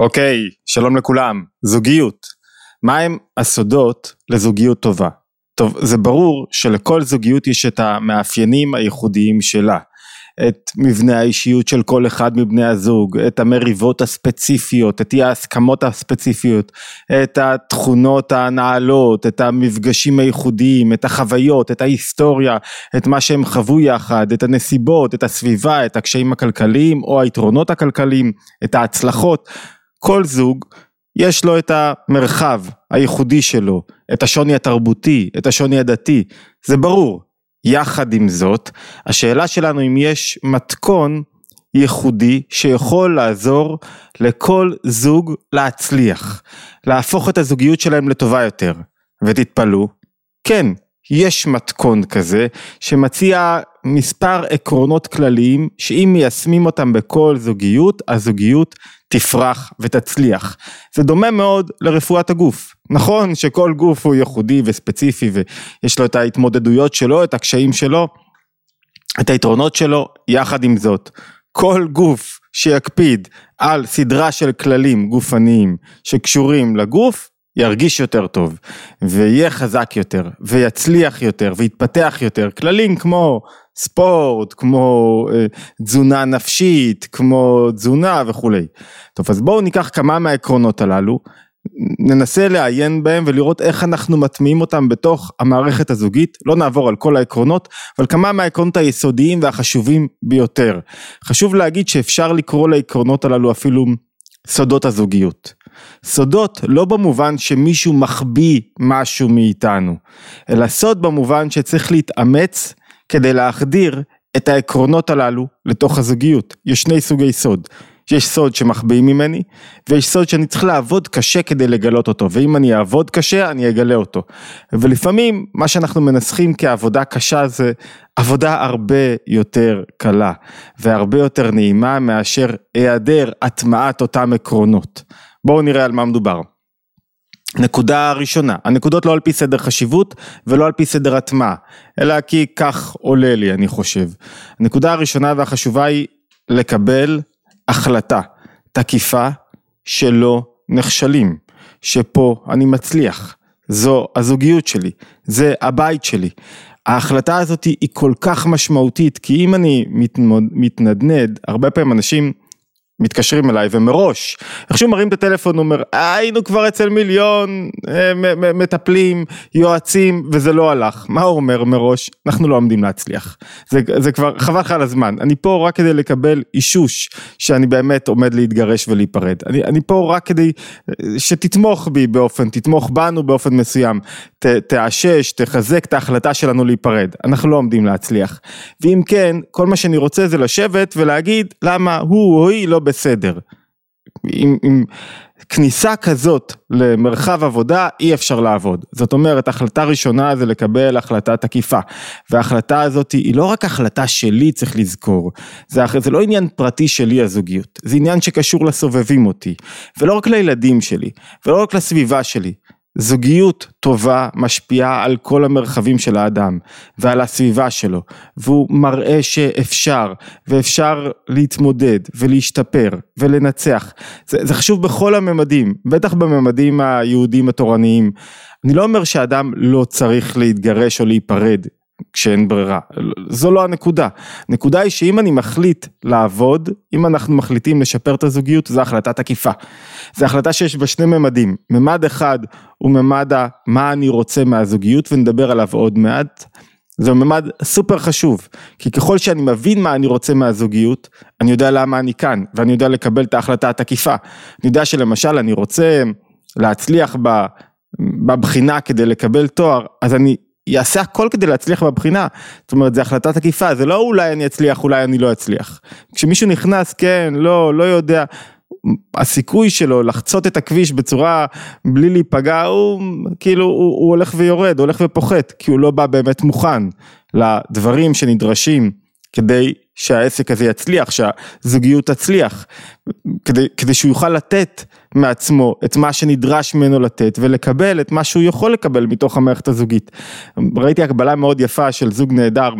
אוקיי, שלום לכולם. זוגיות. מהם הסודות לזוגיות טובה? טוב, זה ברור שלכל זוגיות יש את המאפיינים הייחודיים שלה. את מבנה האישיות של כל אחד מבני הזוג, את המריבות הספציפיות, את אי ההסכמות הספציפיות, את התכונות הנעלות, את המפגשים הייחודיים, את החוויות, את ההיסטוריה, את מה שהם חוו יחד, את הנסיבות, את הסביבה, את הקשיים הכלכליים או היתרונות הכלכליים, את ההצלחות. כל זוג יש לו את המרחב הייחודי שלו, את השוני התרבותי, את השוני הדתי, זה ברור. יחד עם זאת, השאלה שלנו אם יש מתכון ייחודי שיכול לעזור לכל זוג להצליח, להפוך את הזוגיות שלהם לטובה יותר. ותתפלאו, כן, יש מתכון כזה שמציע מספר עקרונות כלליים שאם מיישמים אותם בכל זוגיות, הזוגיות תפרח ותצליח. זה דומה מאוד לרפואת הגוף. נכון שכל גוף הוא ייחודי וספציפי ויש לו את ההתמודדויות שלו, את הקשיים שלו, את היתרונות שלו, יחד עם זאת. כל גוף שיקפיד על סדרה של כללים גופניים שקשורים לגוף, ירגיש יותר טוב, ויהיה חזק יותר, ויצליח יותר, ויתפתח יותר. כללים כמו ספורט, כמו אה, תזונה נפשית, כמו תזונה וכולי. טוב, אז בואו ניקח כמה מהעקרונות הללו, ננסה לעיין בהם ולראות איך אנחנו מטמיעים אותם בתוך המערכת הזוגית, לא נעבור על כל העקרונות, אבל כמה מהעקרונות היסודיים והחשובים ביותר. חשוב להגיד שאפשר לקרוא לעקרונות הללו אפילו סודות הזוגיות. סודות לא במובן שמישהו מחביא משהו מאיתנו, אלא סוד במובן שצריך להתאמץ כדי להחדיר את העקרונות הללו לתוך הזוגיות. יש שני סוגי סוד. יש סוד שמחביאים ממני, ויש סוד שאני צריך לעבוד קשה כדי לגלות אותו, ואם אני אעבוד קשה, אני אגלה אותו. ולפעמים, מה שאנחנו מנסחים כעבודה קשה זה עבודה הרבה יותר קלה, והרבה יותר נעימה מאשר היעדר הטמעת אותם עקרונות. בואו נראה על מה מדובר. נקודה ראשונה, הנקודות לא על פי סדר חשיבות ולא על פי סדר הטמעה, אלא כי כך עולה לי אני חושב. הנקודה הראשונה והחשובה היא לקבל החלטה תקיפה שלא נכשלים, שפה אני מצליח, זו הזוגיות שלי, זה הבית שלי. ההחלטה הזאת היא כל כך משמעותית, כי אם אני מתנדנד, הרבה פעמים אנשים מתקשרים אליי ומראש, איך שהוא מרים את הטלפון הוא אומר היינו כבר אצל מיליון אה, מטפלים, יועצים וזה לא הלך, מה הוא אומר מראש? אנחנו לא עומדים להצליח, זה, זה כבר חבל לך על הזמן, אני פה רק כדי לקבל אישוש שאני באמת עומד להתגרש ולהיפרד, אני, אני פה רק כדי אה, שתתמוך בי באופן, תתמוך בנו באופן מסוים, ת, תאשש, תחזק את ההחלטה שלנו להיפרד, אנחנו לא עומדים להצליח, ואם כן, כל מה שאני רוצה זה לשבת ולהגיד למה הוא או היא לא בסדר. עם, עם כניסה כזאת למרחב עבודה אי אפשר לעבוד. זאת אומרת החלטה ראשונה זה לקבל החלטה תקיפה. וההחלטה הזאת היא לא רק החלטה שלי צריך לזכור. זה, זה לא עניין פרטי שלי הזוגיות. זה עניין שקשור לסובבים אותי. ולא רק לילדים שלי. ולא רק לסביבה שלי. זוגיות טובה משפיעה על כל המרחבים של האדם ועל הסביבה שלו והוא מראה שאפשר ואפשר להתמודד ולהשתפר ולנצח. זה, זה חשוב בכל הממדים בטח בממדים היהודיים התורניים. אני לא אומר שאדם לא צריך להתגרש או להיפרד כשאין ברירה. זו לא הנקודה. הנקודה היא שאם אני מחליט לעבוד, אם אנחנו מחליטים לשפר את הזוגיות, זו החלטה תקיפה. זו החלטה שיש בה שני ממדים. ממד אחד הוא ממד מה אני רוצה מהזוגיות, ונדבר עליו עוד מעט. זה ממד סופר חשוב, כי ככל שאני מבין מה אני רוצה מהזוגיות, אני יודע למה אני כאן, ואני יודע לקבל את ההחלטה התקיפה. אני יודע שלמשל אני רוצה להצליח בבחינה כדי לקבל תואר, אז אני יעשה הכל כדי להצליח בבחינה, זאת אומרת זה החלטה תקיפה, זה לא אולי אני אצליח, אולי אני לא אצליח. כשמישהו נכנס, כן, לא, לא יודע, הסיכוי שלו לחצות את הכביש בצורה בלי להיפגע, הוא כאילו, הוא, הוא הולך ויורד, הולך ופוחת, כי הוא לא בא באמת מוכן לדברים שנדרשים כדי שהעסק הזה יצליח, שהזוגיות תצליח, כדי, כדי שהוא יוכל לתת מעצמו את מה שנדרש ממנו לתת ולקבל את מה שהוא יכול לקבל מתוך המערכת הזוגית. ראיתי הקבלה מאוד יפה של זוג נהדר,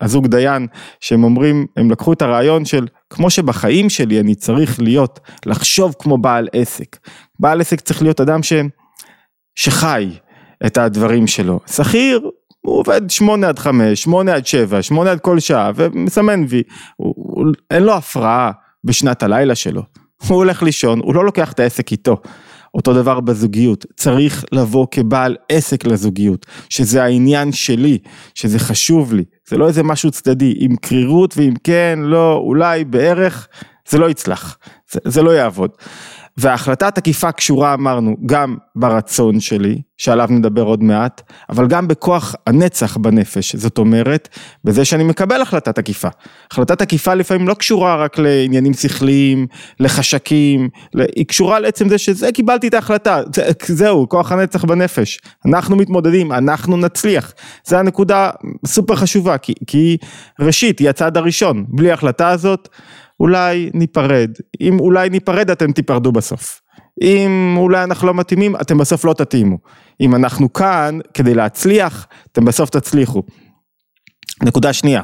הזוג דיין, שהם אומרים, הם לקחו את הרעיון של כמו שבחיים שלי אני צריך להיות, לחשוב כמו בעל עסק. בעל עסק צריך להיות אדם ש, שחי את הדברים שלו. שכיר הוא עובד שמונה עד חמש, שמונה עד שבע, שמונה עד כל שעה ומסמן וי, הוא, הוא, אין לו הפרעה בשנת הלילה שלו, הוא הולך לישון, הוא לא לוקח את העסק איתו. אותו דבר בזוגיות, צריך לבוא כבעל עסק לזוגיות, שזה העניין שלי, שזה חשוב לי, זה לא איזה משהו צדדי, עם קרירות ואם כן, לא, אולי, בערך, זה לא יצלח, זה, זה לא יעבוד. וההחלטה התקיפה קשורה אמרנו גם ברצון שלי, שעליו נדבר עוד מעט, אבל גם בכוח הנצח בנפש, זאת אומרת, בזה שאני מקבל החלטה תקיפה. החלטה תקיפה לפעמים לא קשורה רק לעניינים שכליים, לחשקים, היא קשורה לעצם זה שזה קיבלתי את ההחלטה, זה, זהו, כוח הנצח בנפש. אנחנו מתמודדים, אנחנו נצליח. זה הנקודה סופר חשובה, כי, כי ראשית, היא הצעד הראשון, בלי ההחלטה הזאת, אולי ניפרד, אם אולי ניפרד אתם תיפרדו בסוף. אם אולי אנחנו לא מתאימים, אתם בסוף לא תתאימו. אם אנחנו כאן כדי להצליח, אתם בסוף תצליחו. נקודה שנייה,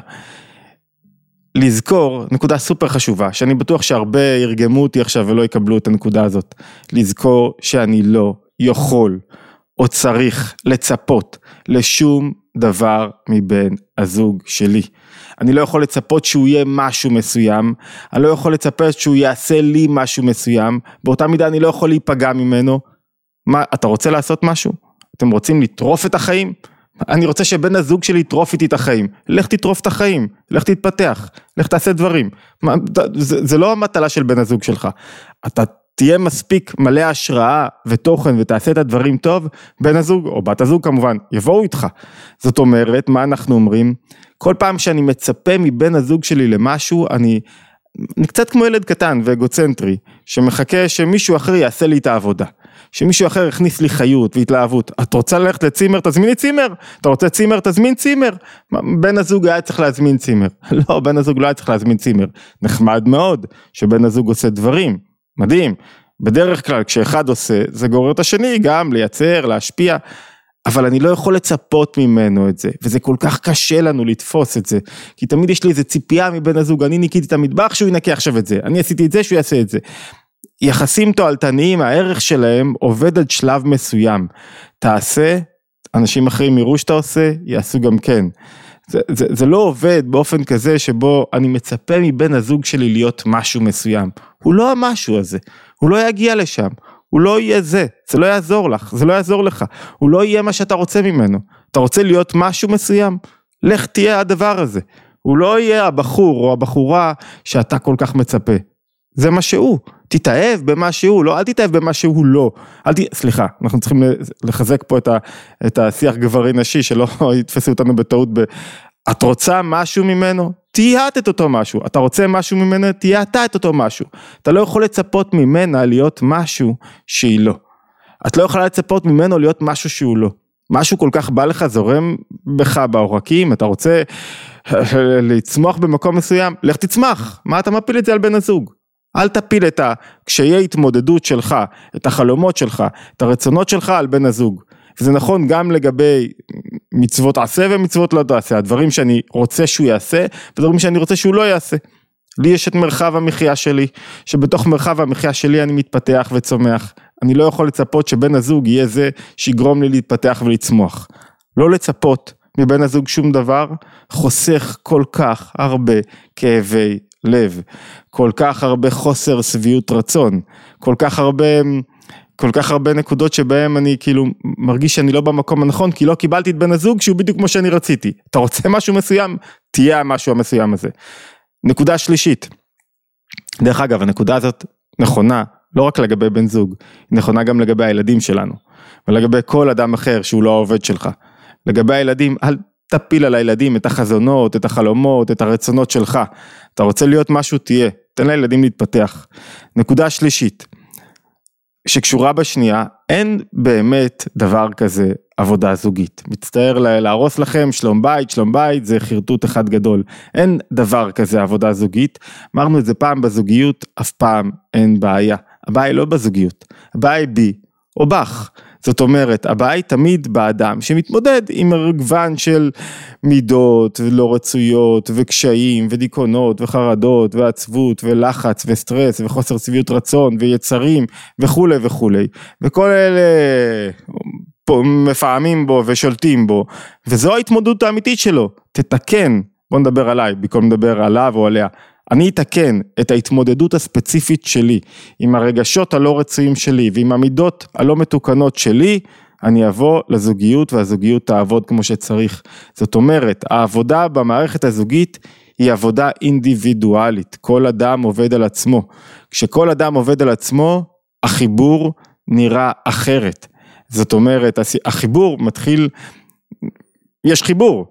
לזכור, נקודה סופר חשובה, שאני בטוח שהרבה ירגמו אותי עכשיו ולא יקבלו את הנקודה הזאת, לזכור שאני לא יכול או צריך לצפות לשום דבר מבן הזוג שלי. אני לא יכול לצפות שהוא יהיה משהו מסוים, אני לא יכול לצפות שהוא יעשה לי משהו מסוים, באותה מידה אני לא יכול להיפגע ממנו. מה, אתה רוצה לעשות משהו? אתם רוצים לטרוף את החיים? אני רוצה שבן הזוג שלי יטרוף איתי את החיים. לך תטרוף את החיים, לך תתפתח, לך תעשה דברים. מה, זה, זה לא המטלה של בן הזוג שלך. אתה תהיה מספיק מלא השראה ותוכן ותעשה את הדברים טוב, בן הזוג או בת הזוג כמובן יבואו איתך. זאת אומרת, מה אנחנו אומרים? כל פעם שאני מצפה מבן הזוג שלי למשהו, אני, אני קצת כמו ילד קטן ואגוצנטרי, שמחכה שמישהו אחר יעשה לי את העבודה. שמישהו אחר יכניס לי חיות והתלהבות. את רוצה ללכת לצימר? תזמיני צימר. אתה רוצה צימר? תזמין צימר. בן הזוג היה צריך להזמין צימר. לא, בן הזוג לא היה צריך להזמין צימר. נחמד מאוד שבן הזוג עושה דברים. מדהים. בדרך כלל כשאחד עושה, זה גורר את השני גם לייצר, להשפיע. אבל אני לא יכול לצפות ממנו את זה, וזה כל כך קשה לנו לתפוס את זה, כי תמיד יש לי איזה ציפייה מבן הזוג, אני ניקיתי את המטבח שהוא ינקה עכשיו את זה, אני עשיתי את זה שהוא יעשה את זה. יחסים תועלתניים, הערך שלהם עובד עד שלב מסוים. תעשה, אנשים אחרים יראו שאתה עושה, יעשו גם כן. זה, זה, זה לא עובד באופן כזה שבו אני מצפה מבן הזוג שלי להיות משהו מסוים. הוא לא המשהו הזה, הוא לא יגיע לשם, הוא לא יהיה זה, זה לא יעזור לך, זה לא יעזור לך, הוא לא יהיה מה שאתה רוצה ממנו. אתה רוצה להיות משהו מסוים? לך תהיה הדבר הזה. הוא לא יהיה הבחור או הבחורה שאתה כל כך מצפה. זה מה שהוא. תתאהב במה שהוא, לא, אל תתאהב במה שהוא לא. אל ת... סליחה, אנחנו צריכים לחזק פה את, ה... את השיח גברי נשי, שלא יתפסו אותנו בטעות ב... את רוצה משהו ממנו? תהיה את אותו משהו. אתה רוצה משהו ממנו? תהיה אתה את אותו משהו. אתה לא יכול לצפות ממנה להיות משהו שהיא לא. את לא יכולה לצפות ממנו להיות משהו שהוא לא. משהו כל כך בא לך, זורם בך בעורקים, אתה רוצה לצמוח במקום מסוים, לך תצמח, מה אתה מפיל את זה על בן הזוג? אל תפיל את הקשיי התמודדות שלך, את החלומות שלך, את הרצונות שלך על בן הזוג. וזה נכון גם לגבי מצוות עשה ומצוות לא תעשה, הדברים שאני רוצה שהוא יעשה, ודברים שאני רוצה שהוא לא יעשה. לי יש את מרחב המחיה שלי, שבתוך מרחב המחיה שלי אני מתפתח וצומח. אני לא יכול לצפות שבן הזוג יהיה זה שיגרום לי להתפתח ולצמוח. לא לצפות מבן הזוג שום דבר, חוסך כל כך הרבה כאבי לב, כל כך הרבה חוסר שביעות רצון, כל כך הרבה, כל כך הרבה נקודות שבהם אני כאילו מרגיש שאני לא במקום הנכון, כי לא קיבלתי את בן הזוג שהוא בדיוק כמו שאני רציתי. אתה רוצה משהו מסוים? תהיה המשהו המסוים הזה. נקודה שלישית, דרך אגב הנקודה הזאת נכונה לא רק לגבי בן זוג, היא נכונה גם לגבי הילדים שלנו, ולגבי כל אדם אחר שהוא לא העובד שלך. לגבי הילדים, אל תפיל על הילדים את החזונות, את החלומות, את הרצונות שלך. אתה רוצה להיות משהו, תהיה. תן לילדים להתפתח. נקודה שלישית, שקשורה בשנייה, אין באמת דבר כזה עבודה זוגית. מצטער להרוס לכם, שלום בית, שלום בית, זה חרטוט אחד גדול. אין דבר כזה עבודה זוגית. אמרנו את זה פעם בזוגיות, אף פעם אין בעיה. הבעיה היא לא בזוגיות, הבעיה היא בי או בך. זאת אומרת, הבעיה היא תמיד באדם שמתמודד עם מגוון של מידות ולא רצויות וקשיים ודיכאונות וחרדות ועצבות ולחץ וסטרס וחוסר שביעות רצון ויצרים וכולי וכולי. וכל אלה מפעמים בו ושולטים בו וזו ההתמודדות האמיתית שלו, תתקן, בוא נדבר עליי במקום לדבר עליו או עליה, אני אתקן את ההתמודדות הספציפית שלי עם הרגשות הלא רצויים שלי ועם המידות הלא מתוקנות שלי, אני אבוא לזוגיות והזוגיות תעבוד כמו שצריך. זאת אומרת, העבודה במערכת הזוגית היא עבודה אינדיבידואלית, כל אדם עובד על עצמו. כשכל אדם עובד על עצמו, החיבור נראה אחרת. זאת אומרת, החיבור מתחיל, יש חיבור,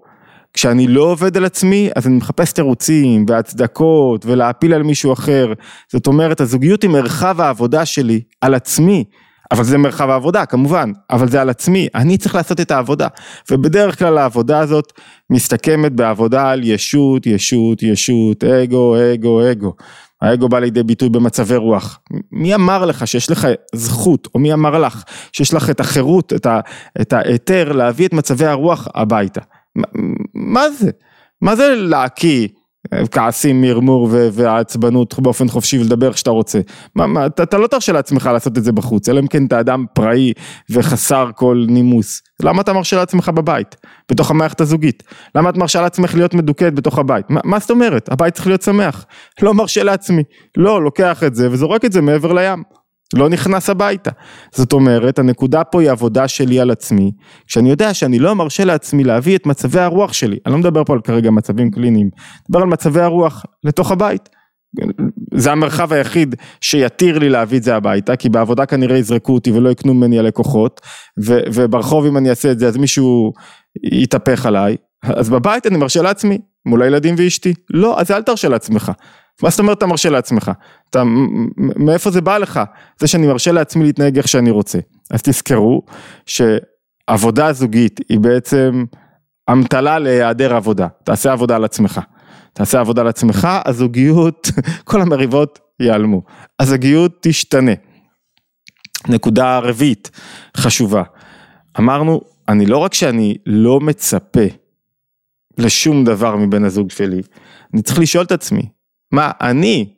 כשאני לא עובד על עצמי, אז אני מחפש תירוצים והצדקות ולהפיל על מישהו אחר. זאת אומרת, הזוגיות היא מרחב העבודה שלי על עצמי. אבל זה מרחב העבודה כמובן, אבל זה על עצמי, אני צריך לעשות את העבודה. ובדרך כלל העבודה הזאת מסתכמת בעבודה על ישות, ישות, ישות, אגו, אגו, אגו. האגו בא לידי ביטוי במצבי רוח. מי אמר לך שיש לך זכות, או מי אמר לך שיש לך את החירות, את ההיתר להביא את מצבי הרוח הביתה? מה זה? מה זה להקיא כעסים, מרמור ועצבנות באופן חופשי ולדבר איך שאתה רוצה? מה, מה, אתה, אתה לא תרשה לעצמך לעשות את זה בחוץ, אלא אם כן אתה אדם פראי וחסר כל נימוס. למה אתה מרשה לעצמך בבית, בתוך המערכת הזוגית? למה את מרשה לעצמך להיות מדוכאת בתוך הבית? מה, מה זאת אומרת? הבית צריך להיות שמח. לא מרשה לעצמי. לא, לוקח את זה וזורק את זה מעבר לים. לא נכנס הביתה. זאת אומרת, הנקודה פה היא עבודה שלי על עצמי, כשאני יודע שאני לא מרשה לעצמי להביא את מצבי הרוח שלי, אני לא מדבר פה על כרגע מצבים קליניים, אני מדבר על מצבי הרוח לתוך הבית. זה המרחב היחיד שיתיר לי להביא את זה הביתה, כי בעבודה כנראה יזרקו אותי ולא יקנו ממני הלקוחות, וברחוב אם אני אעשה את זה אז מישהו יתהפך עליי, אז בבית אני מרשה לעצמי, מול הילדים ואשתי, לא, אז אל תרשה לעצמך. מה זאת אומרת אתה מרשה לעצמך? אתה, מאיפה זה בא לך? זה שאני מרשה לעצמי להתנהג איך שאני רוצה. אז תזכרו שעבודה זוגית היא בעצם אמתלה להיעדר עבודה. תעשה עבודה על עצמך. תעשה עבודה על עצמך, הזוגיות, כל המריבות ייעלמו. הזוגיות תשתנה. נקודה רביעית חשובה. אמרנו, אני לא רק שאני לא מצפה לשום דבר מבן הזוג שלי, אני צריך לשאול את עצמי, מה אני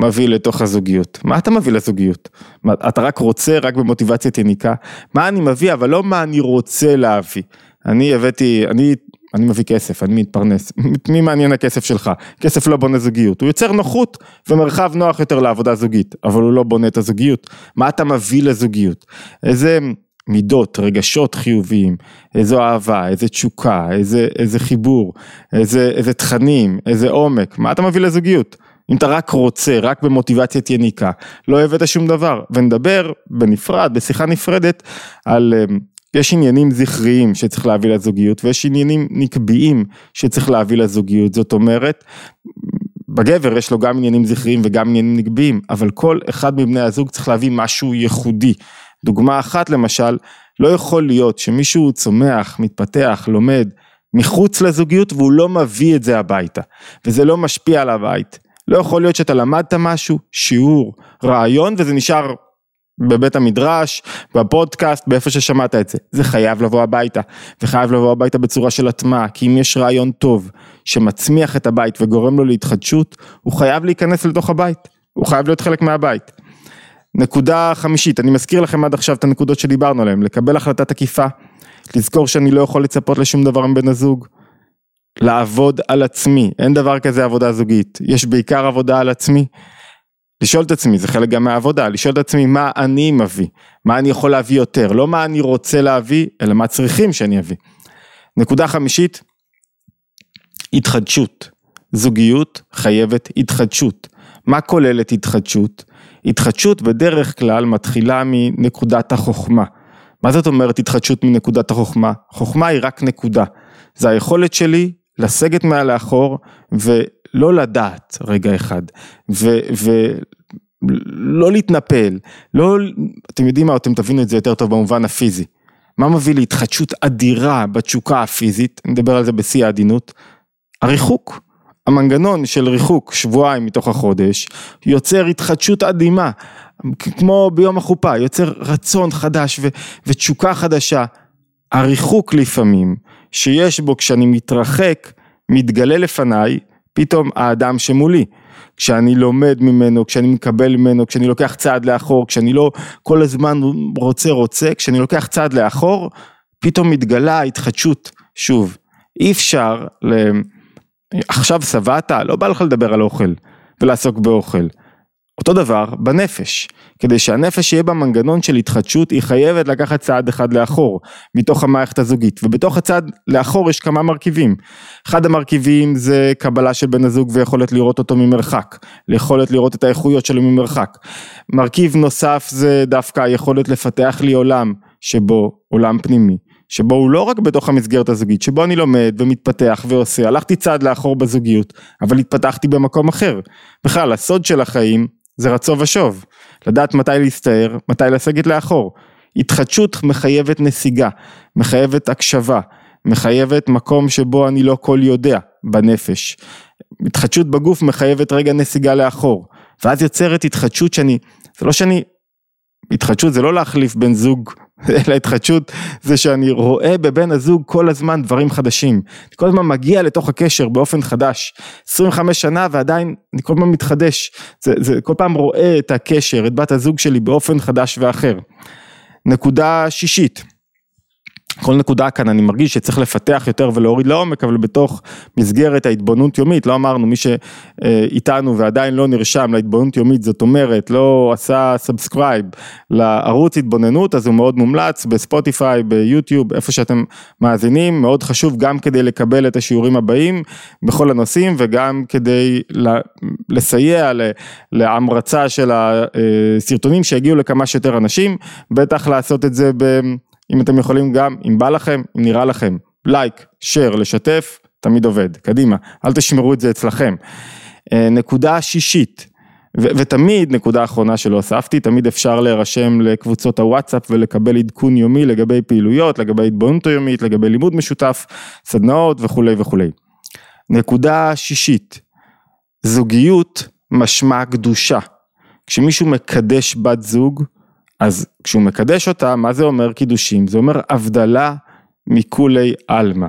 מביא לתוך הזוגיות? מה אתה מביא לזוגיות? מה, אתה רק רוצה, רק במוטיבציית יניקה? מה אני מביא, אבל לא מה אני רוצה להביא. אני הבאתי, אני, אני מביא כסף, אני מתפרנס. מי מעניין הכסף שלך? כסף לא בונה זוגיות. הוא יוצר נוחות ומרחב נוח יותר לעבודה זוגית, אבל הוא לא בונה את הזוגיות. מה אתה מביא לזוגיות? איזה... מידות, רגשות חיוביים, איזו אהבה, איזה תשוקה, איזה, איזה חיבור, איזה, איזה תכנים, איזה עומק, מה אתה מביא לזוגיות? אם אתה רק רוצה, רק במוטיבציית יניקה, לא הבאת שום דבר, ונדבר בנפרד, בשיחה נפרדת, על אמ, יש עניינים זכריים שצריך להביא לזוגיות ויש עניינים נקביים שצריך להביא לזוגיות, זאת אומרת, בגבר יש לו גם עניינים זכריים וגם עניינים נקביים, אבל כל אחד מבני הזוג צריך להביא משהו ייחודי. דוגמה אחת למשל, לא יכול להיות שמישהו צומח, מתפתח, לומד מחוץ לזוגיות והוא לא מביא את זה הביתה, וזה לא משפיע על הבית. לא יכול להיות שאתה למדת משהו, שיעור, רעיון, וזה נשאר בבית המדרש, בפודקאסט, באיפה ששמעת את זה. זה חייב לבוא הביתה, וחייב לבוא הביתה בצורה של הטמעה, כי אם יש רעיון טוב שמצמיח את הבית וגורם לו להתחדשות, הוא חייב להיכנס לתוך הבית, הוא חייב להיות חלק מהבית. נקודה חמישית, אני מזכיר לכם עד עכשיו את הנקודות שדיברנו עליהן, לקבל החלטה תקיפה, לזכור שאני לא יכול לצפות לשום דבר מבן הזוג, לעבוד על עצמי, אין דבר כזה עבודה זוגית, יש בעיקר עבודה על עצמי, לשאול את עצמי, זה חלק גם מהעבודה, לשאול את עצמי מה אני מביא, מה אני יכול להביא יותר, לא מה אני רוצה להביא, אלא מה צריכים שאני אביא. נקודה חמישית, התחדשות, זוגיות חייבת התחדשות. מה כוללת התחדשות? התחדשות בדרך כלל מתחילה מנקודת החוכמה. מה זאת אומרת התחדשות מנקודת החוכמה? חוכמה היא רק נקודה. זה היכולת שלי לסגת מעל לאחור ולא לדעת רגע אחד. לא להתנפל, לא, אתם יודעים מה, אתם תבינו את זה יותר טוב במובן הפיזי. מה מביא להתחדשות אדירה בתשוקה הפיזית, אני מדבר על זה בשיא העדינות, הריחוק. המנגנון של ריחוק שבועיים מתוך החודש יוצר התחדשות אדימה, כמו ביום החופה, יוצר רצון חדש ו- ותשוקה חדשה. הריחוק לפעמים שיש בו כשאני מתרחק, מתגלה לפניי פתאום האדם שמולי. כשאני לומד ממנו, כשאני מקבל ממנו, כשאני לוקח צעד לאחור, כשאני לא כל הזמן רוצה רוצה, כשאני לוקח צעד לאחור, פתאום מתגלה התחדשות. שוב, אי אפשר, ל... עכשיו שבעת, לא בא לך לדבר על אוכל ולעסוק באוכל. אותו דבר בנפש, כדי שהנפש יהיה במנגנון של התחדשות היא חייבת לקחת צעד אחד לאחור מתוך המערכת הזוגית ובתוך הצעד לאחור יש כמה מרכיבים. אחד המרכיבים זה קבלה של בן הזוג ויכולת לראות אותו ממרחק, יכולת לראות את האיכויות שלו ממרחק. מרכיב נוסף זה דווקא היכולת לפתח לי עולם שבו עולם פנימי. שבו הוא לא רק בתוך המסגרת הזוגית, שבו אני לומד ומתפתח ועושה, הלכתי צעד לאחור בזוגיות, אבל התפתחתי במקום אחר. בכלל, הסוד של החיים זה רצו ושוב, לדעת מתי להסתער, מתי לסגת לאחור. התחדשות מחייבת נסיגה, מחייבת הקשבה, מחייבת מקום שבו אני לא כל יודע בנפש. התחדשות בגוף מחייבת רגע נסיגה לאחור, ואז יוצרת התחדשות שאני, זה לא שאני, התחדשות זה לא להחליף בן זוג אלא התחדשות זה שאני רואה בבן הזוג כל הזמן דברים חדשים. אני כל הזמן מגיע לתוך הקשר באופן חדש. 25 שנה ועדיין אני כל הזמן מתחדש. זה, זה כל פעם רואה את הקשר, את בת הזוג שלי באופן חדש ואחר. נקודה שישית. כל נקודה כאן אני מרגיש שצריך לפתח יותר ולהוריד לעומק, אבל בתוך מסגרת ההתבוננות יומית, לא אמרנו מי שאיתנו ועדיין לא נרשם להתבוננות יומית, זאת אומרת לא עשה subscribe לערוץ התבוננות, אז הוא מאוד מומלץ בספוטיפיי, ביוטיוב, איפה שאתם מאזינים, מאוד חשוב גם כדי לקבל את השיעורים הבאים בכל הנושאים וגם כדי לסייע להמרצה של הסרטונים שיגיעו לכמה שיותר אנשים, בטח לעשות את זה ב... אם אתם יכולים גם, אם בא לכם, אם נראה לכם, לייק, שייר, לשתף, תמיד עובד, קדימה, אל תשמרו את זה אצלכם. אה, נקודה שישית, ו- ותמיד, נקודה אחרונה שלא הוספתי, תמיד אפשר להירשם לקבוצות הוואטסאפ ולקבל עדכון יומי לגבי פעילויות, לגבי התבוננות היומית, לגבי לימוד משותף, סדנאות וכולי וכולי. נקודה שישית, זוגיות משמע קדושה. כשמישהו מקדש בת זוג, אז כשהוא מקדש אותה, מה זה אומר קידושים? זה אומר הבדלה מכולי עלמא,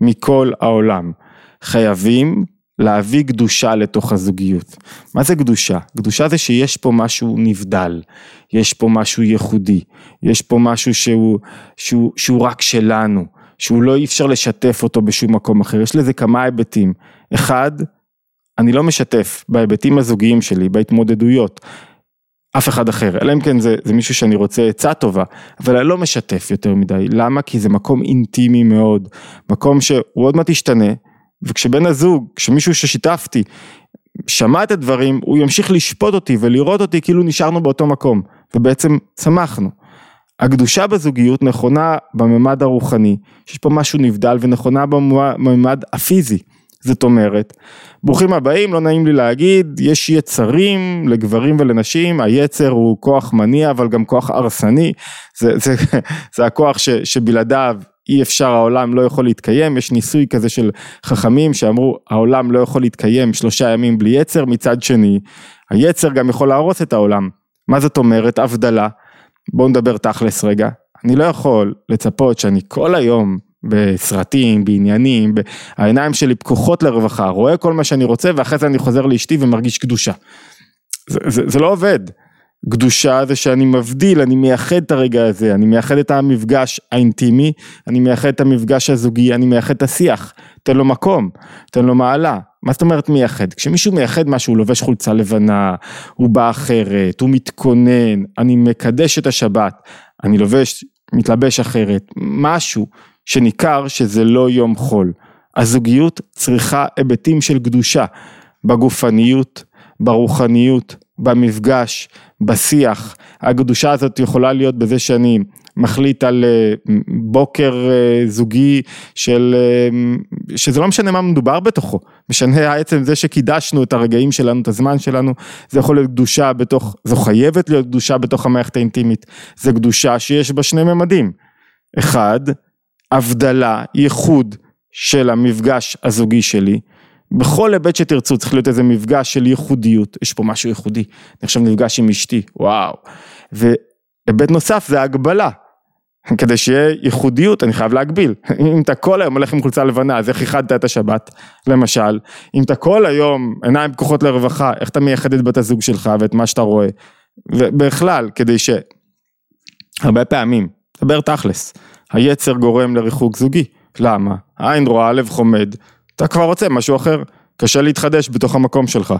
מכל העולם. חייבים להביא קדושה לתוך הזוגיות. מה זה קדושה? קדושה זה שיש פה משהו נבדל, יש פה משהו ייחודי, יש פה משהו שהוא, שהוא, שהוא רק שלנו, שהוא לא אי אפשר לשתף אותו בשום מקום אחר, יש לזה כמה היבטים. אחד, אני לא משתף בהיבטים הזוגיים שלי, בהתמודדויות. אף אחד אחר, אלא אם כן זה, זה מישהו שאני רוצה עצה טובה, אבל אני לא משתף יותר מדי, למה? כי זה מקום אינטימי מאוד, מקום שהוא עוד מעט ישתנה, וכשבן הזוג, כשמישהו ששיתפתי, שמע את הדברים, הוא ימשיך לשפוט אותי ולראות אותי כאילו נשארנו באותו מקום, ובעצם צמחנו. הקדושה בזוגיות נכונה בממד הרוחני, שיש פה משהו נבדל ונכונה בממד הפיזי. זאת אומרת, ברוכים הבאים, לא נעים לי להגיד, יש יצרים לגברים ולנשים, היצר הוא כוח מניע אבל גם כוח הרסני, זה, זה, זה הכוח ש, שבלעדיו אי אפשר, העולם לא יכול להתקיים, יש ניסוי כזה של חכמים שאמרו העולם לא יכול להתקיים שלושה ימים בלי יצר, מצד שני היצר גם יכול להרוס את העולם, מה זאת אומרת? הבדלה, בואו נדבר תכלס רגע, אני לא יכול לצפות שאני כל היום בסרטים, בעניינים, העיניים שלי פקוחות לרווחה, רואה כל מה שאני רוצה ואחרי זה אני חוזר לאשתי ומרגיש קדושה. זה, זה, זה לא עובד. קדושה זה שאני מבדיל, אני מייחד את הרגע הזה, אני מייחד את המפגש האינטימי, אני מייחד את המפגש הזוגי, אני מייחד את השיח, תן לו מקום, תן לו מעלה. מה זאת אומרת מייחד? כשמישהו מייחד משהו, הוא לובש חולצה לבנה, הוא בא אחרת, הוא מתכונן, אני מקדש את השבת, אני לובש, מתלבש אחרת, משהו שניכר שזה לא יום חול. הזוגיות צריכה היבטים של קדושה, בגופניות, ברוחניות, במפגש, בשיח, הקדושה הזאת יכולה להיות בזה שאני מחליט על אה, בוקר אה, זוגי של, אה, שזה לא משנה מה מדובר בתוכו, משנה עצם זה שקידשנו את הרגעים שלנו, את הזמן שלנו, זה יכול להיות קדושה בתוך, זו חייבת להיות קדושה בתוך המערכת האינטימית, זו קדושה שיש בה שני ממדים, אחד, הבדלה, ייחוד של המפגש הזוגי שלי, בכל היבט שתרצו צריך להיות איזה מפגש של ייחודיות, יש פה משהו ייחודי, אני עכשיו נפגש עם אשתי, וואו, והיבט נוסף זה הגבלה, כדי שיהיה ייחודיות אני חייב להגביל, אם אתה כל היום הולך עם חולצה לבנה אז איך איחדת את השבת? למשל, אם אתה כל היום עיניים פקוחות לרווחה איך אתה מייחד את בת הזוג שלך ואת מה שאתה רואה, ובכלל כדי ש... הרבה פעמים, דבר תכלס, היצר גורם לריחוק זוגי, למה? עין רואה, לב חומד, אתה כבר רוצה משהו אחר, קשה להתחדש בתוך המקום שלך.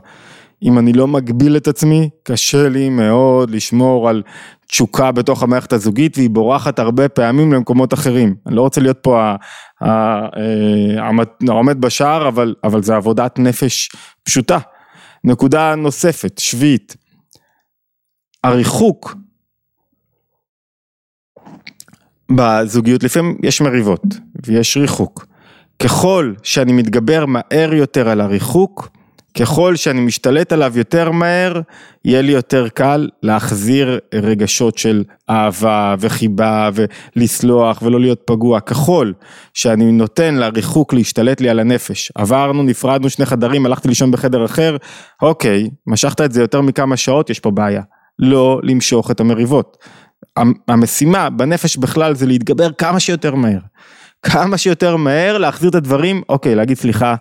אם אני לא מגביל את עצמי, קשה לי מאוד לשמור על תשוקה בתוך המערכת הזוגית והיא בורחת הרבה פעמים למקומות אחרים. אני לא רוצה להיות פה אה, העומד בשער, אבל, אבל זה עבודת נפש פשוטה. נקודה נוספת, שביעית, הריחוק בזוגיות, לפעמים יש מריבות ויש ריחוק. ככל שאני מתגבר מהר יותר על הריחוק, ככל שאני משתלט עליו יותר מהר, יהיה לי יותר קל להחזיר רגשות של אהבה וחיבה ולסלוח ולא להיות פגוע. ככל שאני נותן לריחוק להשתלט לי על הנפש, עברנו, נפרדנו שני חדרים, הלכתי לישון בחדר אחר, אוקיי, משכת את זה יותר מכמה שעות, יש פה בעיה. לא למשוך את המריבות. המשימה בנפש בכלל זה להתגבר כמה שיותר מהר. כמה שיותר מהר להחזיר את הדברים, אוקיי, להגיד סליחה,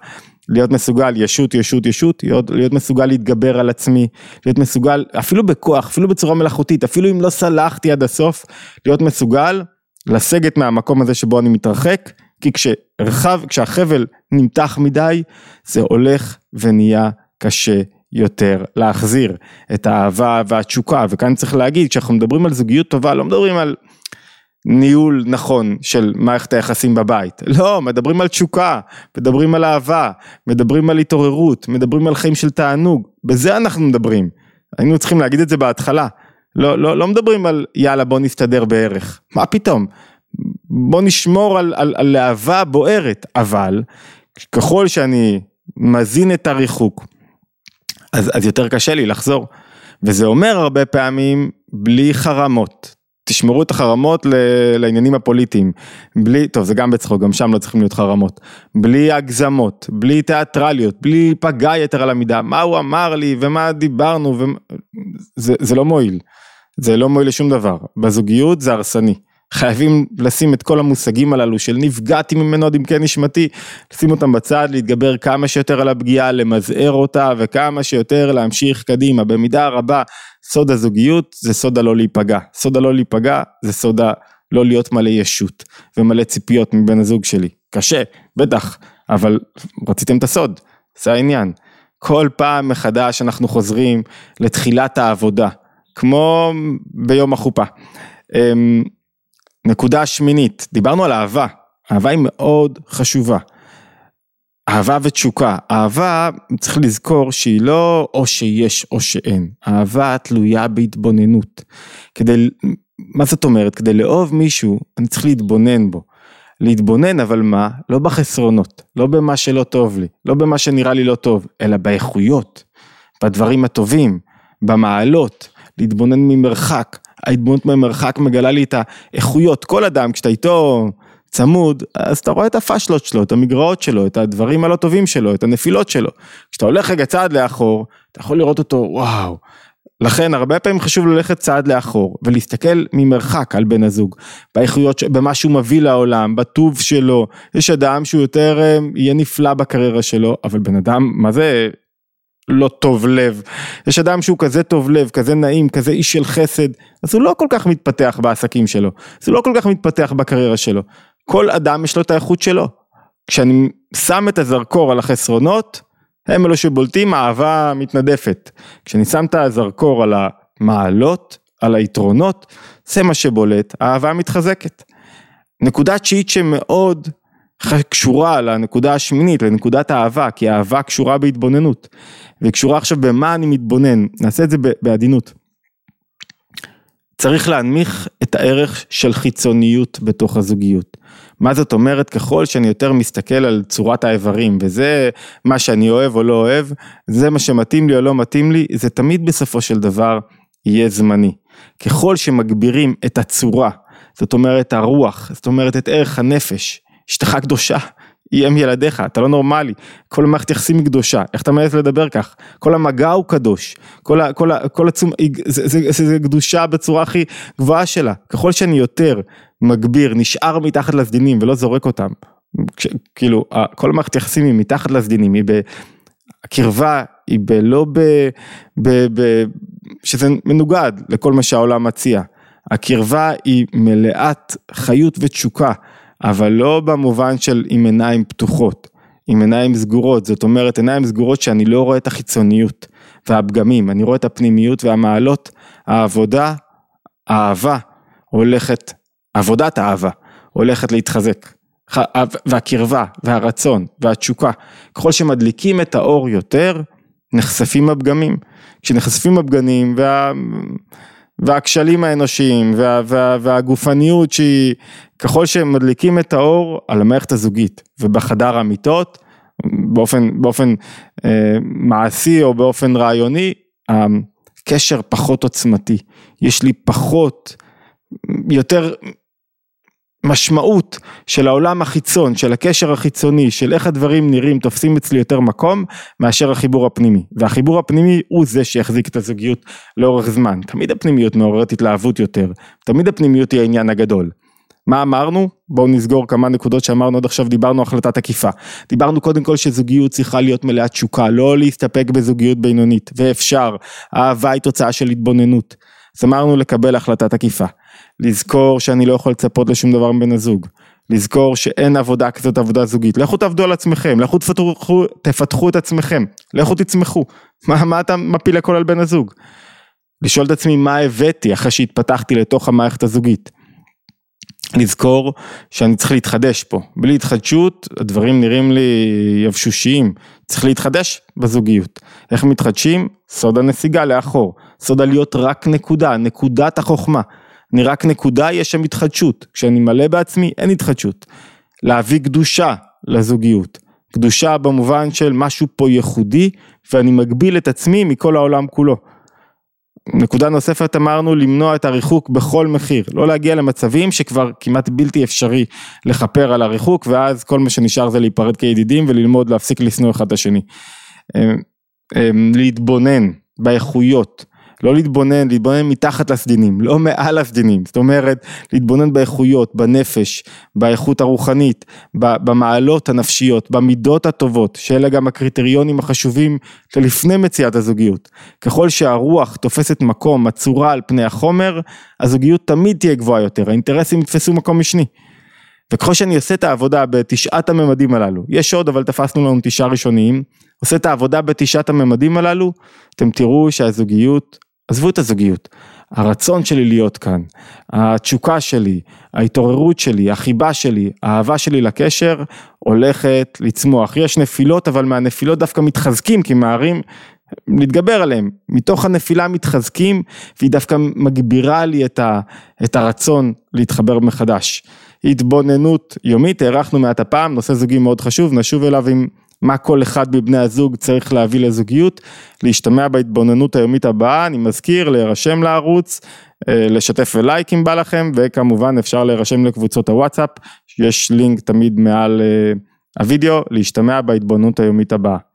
להיות מסוגל ישות, ישות, ישות, להיות, להיות מסוגל להתגבר על עצמי, להיות מסוגל, אפילו בכוח, אפילו בצורה מלאכותית, אפילו אם לא סלחתי עד הסוף, להיות מסוגל לסגת מהמקום הזה שבו אני מתרחק, כי כשרחב, כשהחבל נמתח מדי, זה הולך ונהיה קשה יותר להחזיר את האהבה והתשוקה, וכאן צריך להגיד, כשאנחנו מדברים על זוגיות טובה, לא מדברים על ניהול נכון של מערכת היחסים בבית, לא, מדברים על תשוקה, מדברים על אהבה, מדברים על התעוררות, מדברים על חיים של תענוג, בזה אנחנו מדברים, היינו צריכים להגיד את זה בהתחלה, לא, לא, לא מדברים על יאללה בוא נסתדר בערך, מה פתאום, בוא נשמור על, על, על להבה בוערת, אבל ככל שאני מזין את הריחוק, אז, אז יותר קשה לי לחזור, וזה אומר הרבה פעמים בלי חרמות, תשמרו את החרמות לעניינים הפוליטיים, בלי, טוב זה גם בצחוק, גם שם לא צריכים להיות חרמות, בלי הגזמות, בלי תיאטרליות, בלי פגע יתר על המידה, מה הוא אמר לי ומה דיברנו, ומה... זה, זה לא מועיל, זה לא מועיל לשום דבר, בזוגיות זה הרסני. חייבים לשים את כל המושגים הללו של נפגעתי ממנו עד עמקי נשמתי, לשים אותם בצד, להתגבר כמה שיותר על הפגיעה, למזער אותה וכמה שיותר להמשיך קדימה. במידה רבה סוד הזוגיות זה סוד הלא להיפגע, סוד הלא להיפגע זה סוד הלא להיות מלא ישות ומלא ציפיות מבן הזוג שלי. קשה, בטח, אבל רציתם את הסוד, זה העניין. כל פעם מחדש אנחנו חוזרים לתחילת העבודה, כמו ביום החופה. נקודה שמינית, דיברנו על אהבה, אהבה היא מאוד חשובה. אהבה ותשוקה, אהבה צריך לזכור שהיא לא או שיש או שאין, אהבה תלויה בהתבוננות. כדי, מה זאת אומרת? כדי לאהוב מישהו אני צריך להתבונן בו. להתבונן אבל מה? לא בחסרונות, לא במה שלא טוב לי, לא במה שנראה לי לא טוב, אלא באיכויות, בדברים הטובים, במעלות, להתבונן ממרחק, ההתבוננות ממרחק מגלה לי את האיכויות, כל אדם כשאתה איתו צמוד, אז אתה רואה את הפשלות שלו, את המגרעות שלו, את הדברים הלא טובים שלו, את הנפילות שלו. כשאתה הולך רגע צעד לאחור, אתה יכול לראות אותו, וואו. לכן הרבה פעמים חשוב ללכת צעד לאחור ולהסתכל ממרחק על בן הזוג, באיכויות, במה שהוא מביא לעולם, בטוב שלו, יש אדם שהוא יותר אה, יהיה נפלא בקריירה שלו, אבל בן אדם, מה זה לא טוב לב, יש אדם שהוא כזה טוב לב, כזה נעים, כזה איש של חסד, אז הוא לא כל כך מתפתח בעסקים שלו, אז הוא לא כל כך מתפתח בקריירה שלו, כל אדם יש לו את האיכות שלו, כשאני שם את הזרקור על החסרונות, הם אלו שבולטים, אהבה מתנדפת, כשאני שם את הזרקור על המעלות, על היתרונות, זה מה שבולט, האהבה מתחזקת. נקודה תשיעית שמאוד קשורה לנקודה השמינית, לנקודת האהבה, כי האהבה קשורה בהתבוננות. והיא קשורה עכשיו במה אני מתבונן, נעשה את זה בעדינות. צריך להנמיך את הערך של חיצוניות בתוך הזוגיות. מה זאת אומרת? ככל שאני יותר מסתכל על צורת האיברים, וזה מה שאני אוהב או לא אוהב, זה מה שמתאים לי או לא מתאים לי, זה תמיד בסופו של דבר יהיה זמני. ככל שמגבירים את הצורה, זאת אומרת הרוח, זאת אומרת את ערך הנפש, אשתך קדושה, היא אם ילדיך, אתה לא נורמלי, כל המערכת יחסים היא קדושה, איך אתה מעז לדבר כך? כל המגע הוא קדוש, כל, ה, כל, ה, כל הצום, זה, זה, זה, זה קדושה בצורה הכי גבוהה שלה, ככל שאני יותר מגביר, נשאר מתחת לסדינים ולא זורק אותם, כש, כאילו כל המערכת יחסים היא מתחת לסדינים, היא בקרבה, היא בלא ב... ב, ב שזה מנוגד לכל מה שהעולם מציע, הקרבה היא מלאת חיות ותשוקה. אבל לא במובן של עם עיניים פתוחות, עם עיניים סגורות, זאת אומרת עיניים סגורות שאני לא רואה את החיצוניות והפגמים, אני רואה את הפנימיות והמעלות, העבודה, האהבה הולכת, עבודת האהבה הולכת להתחזק, והקרבה והרצון והתשוקה, ככל שמדליקים את האור יותר, נחשפים הפגמים, כשנחשפים הפגמים וה... והכשלים האנושיים וה, וה, והגופניות שהיא, ככל שהם מדליקים את האור על המערכת הזוגית ובחדר המיטות, באופן, באופן אה, מעשי או באופן רעיוני, הקשר פחות עוצמתי, יש לי פחות, יותר משמעות של העולם החיצון, של הקשר החיצוני, של איך הדברים נראים, תופסים אצלי יותר מקום, מאשר החיבור הפנימי. והחיבור הפנימי הוא זה שיחזיק את הזוגיות לאורך זמן. תמיד הפנימיות מעוררת התלהבות יותר, תמיד הפנימיות היא העניין הגדול. מה אמרנו? בואו נסגור כמה נקודות שאמרנו עד עכשיו, דיברנו החלטה תקיפה. דיברנו קודם כל שזוגיות צריכה להיות מלאת תשוקה, לא להסתפק בזוגיות בינונית, ואפשר, אהבה היא תוצאה של התבוננות. אז אמרנו לקבל החלטה תקיפה. לזכור שאני לא יכול לצפות לשום דבר מבן הזוג, לזכור שאין עבודה כזאת עבודה זוגית, לכו תעבדו על עצמכם, לכו תפתחו, תפתחו את עצמכם, לכו תצמחו, מה, מה אתה מפיל הכל על בן הזוג? לשאול את עצמי מה הבאתי אחרי שהתפתחתי לתוך המערכת הזוגית. לזכור שאני צריך להתחדש פה, בלי התחדשות הדברים נראים לי יבשושיים, צריך להתחדש בזוגיות. איך מתחדשים? סוד הנסיגה לאחור, סוד הלהיות רק נקודה, נקודת החוכמה. אני רק נקודה, יש שם התחדשות. כשאני מלא בעצמי, אין התחדשות. להביא קדושה לזוגיות. קדושה במובן של משהו פה ייחודי, ואני מגביל את עצמי מכל העולם כולו. נקודה נוספת אמרנו למנוע את הריחוק בכל מחיר, לא להגיע למצבים שכבר כמעט בלתי אפשרי לכפר על הריחוק ואז כל מה שנשאר זה להיפרד כידידים וללמוד להפסיק לשנוא אחד את השני. אמ, אמ, להתבונן באיכויות, לא להתבונן, להתבונן מתחת לסדינים, לא מעל הסדינים, זאת אומרת להתבונן באיכויות, בנפש, באיכות הרוחנית, במעלות הנפשיות, במידות הטובות, שאלה גם הקריטריונים החשובים לפני מציאת הזוגיות. ככל שהרוח תופסת מקום, הצורה על פני החומר, הזוגיות תמיד תהיה גבוהה יותר, האינטרסים יתפסו מקום משני. וככל שאני עושה את העבודה בתשעת הממדים הללו, יש עוד אבל תפסנו לנו תשעה ראשוניים, עושה את העבודה בתשעת הממדים הללו, אתם תראו שהזוגיות עזבו את הזוגיות, הרצון שלי להיות כאן, התשוקה שלי, ההתעוררות שלי, החיבה שלי, האהבה שלי לקשר, הולכת לצמוח. יש נפילות, אבל מהנפילות דווקא מתחזקים, כי מהרים להתגבר עליהם. מתוך הנפילה מתחזקים, והיא דווקא מגבירה לי את, ה, את הרצון להתחבר מחדש. התבוננות יומית, הארכנו מעט הפעם, נושא זוגי מאוד חשוב, נשוב אליו עם מה כל אחד מבני הזוג צריך להביא לזוגיות, להשתמע בהתבוננות היומית הבאה, אני מזכיר, להירשם לערוץ, אה, לשתף ולייק אם בא לכם, וכמובן אפשר להירשם לקבוצות הוואטסאפ, יש לינק תמיד מעל אה, הוידאו, להשתמע בהתבוננות היומית הבאה.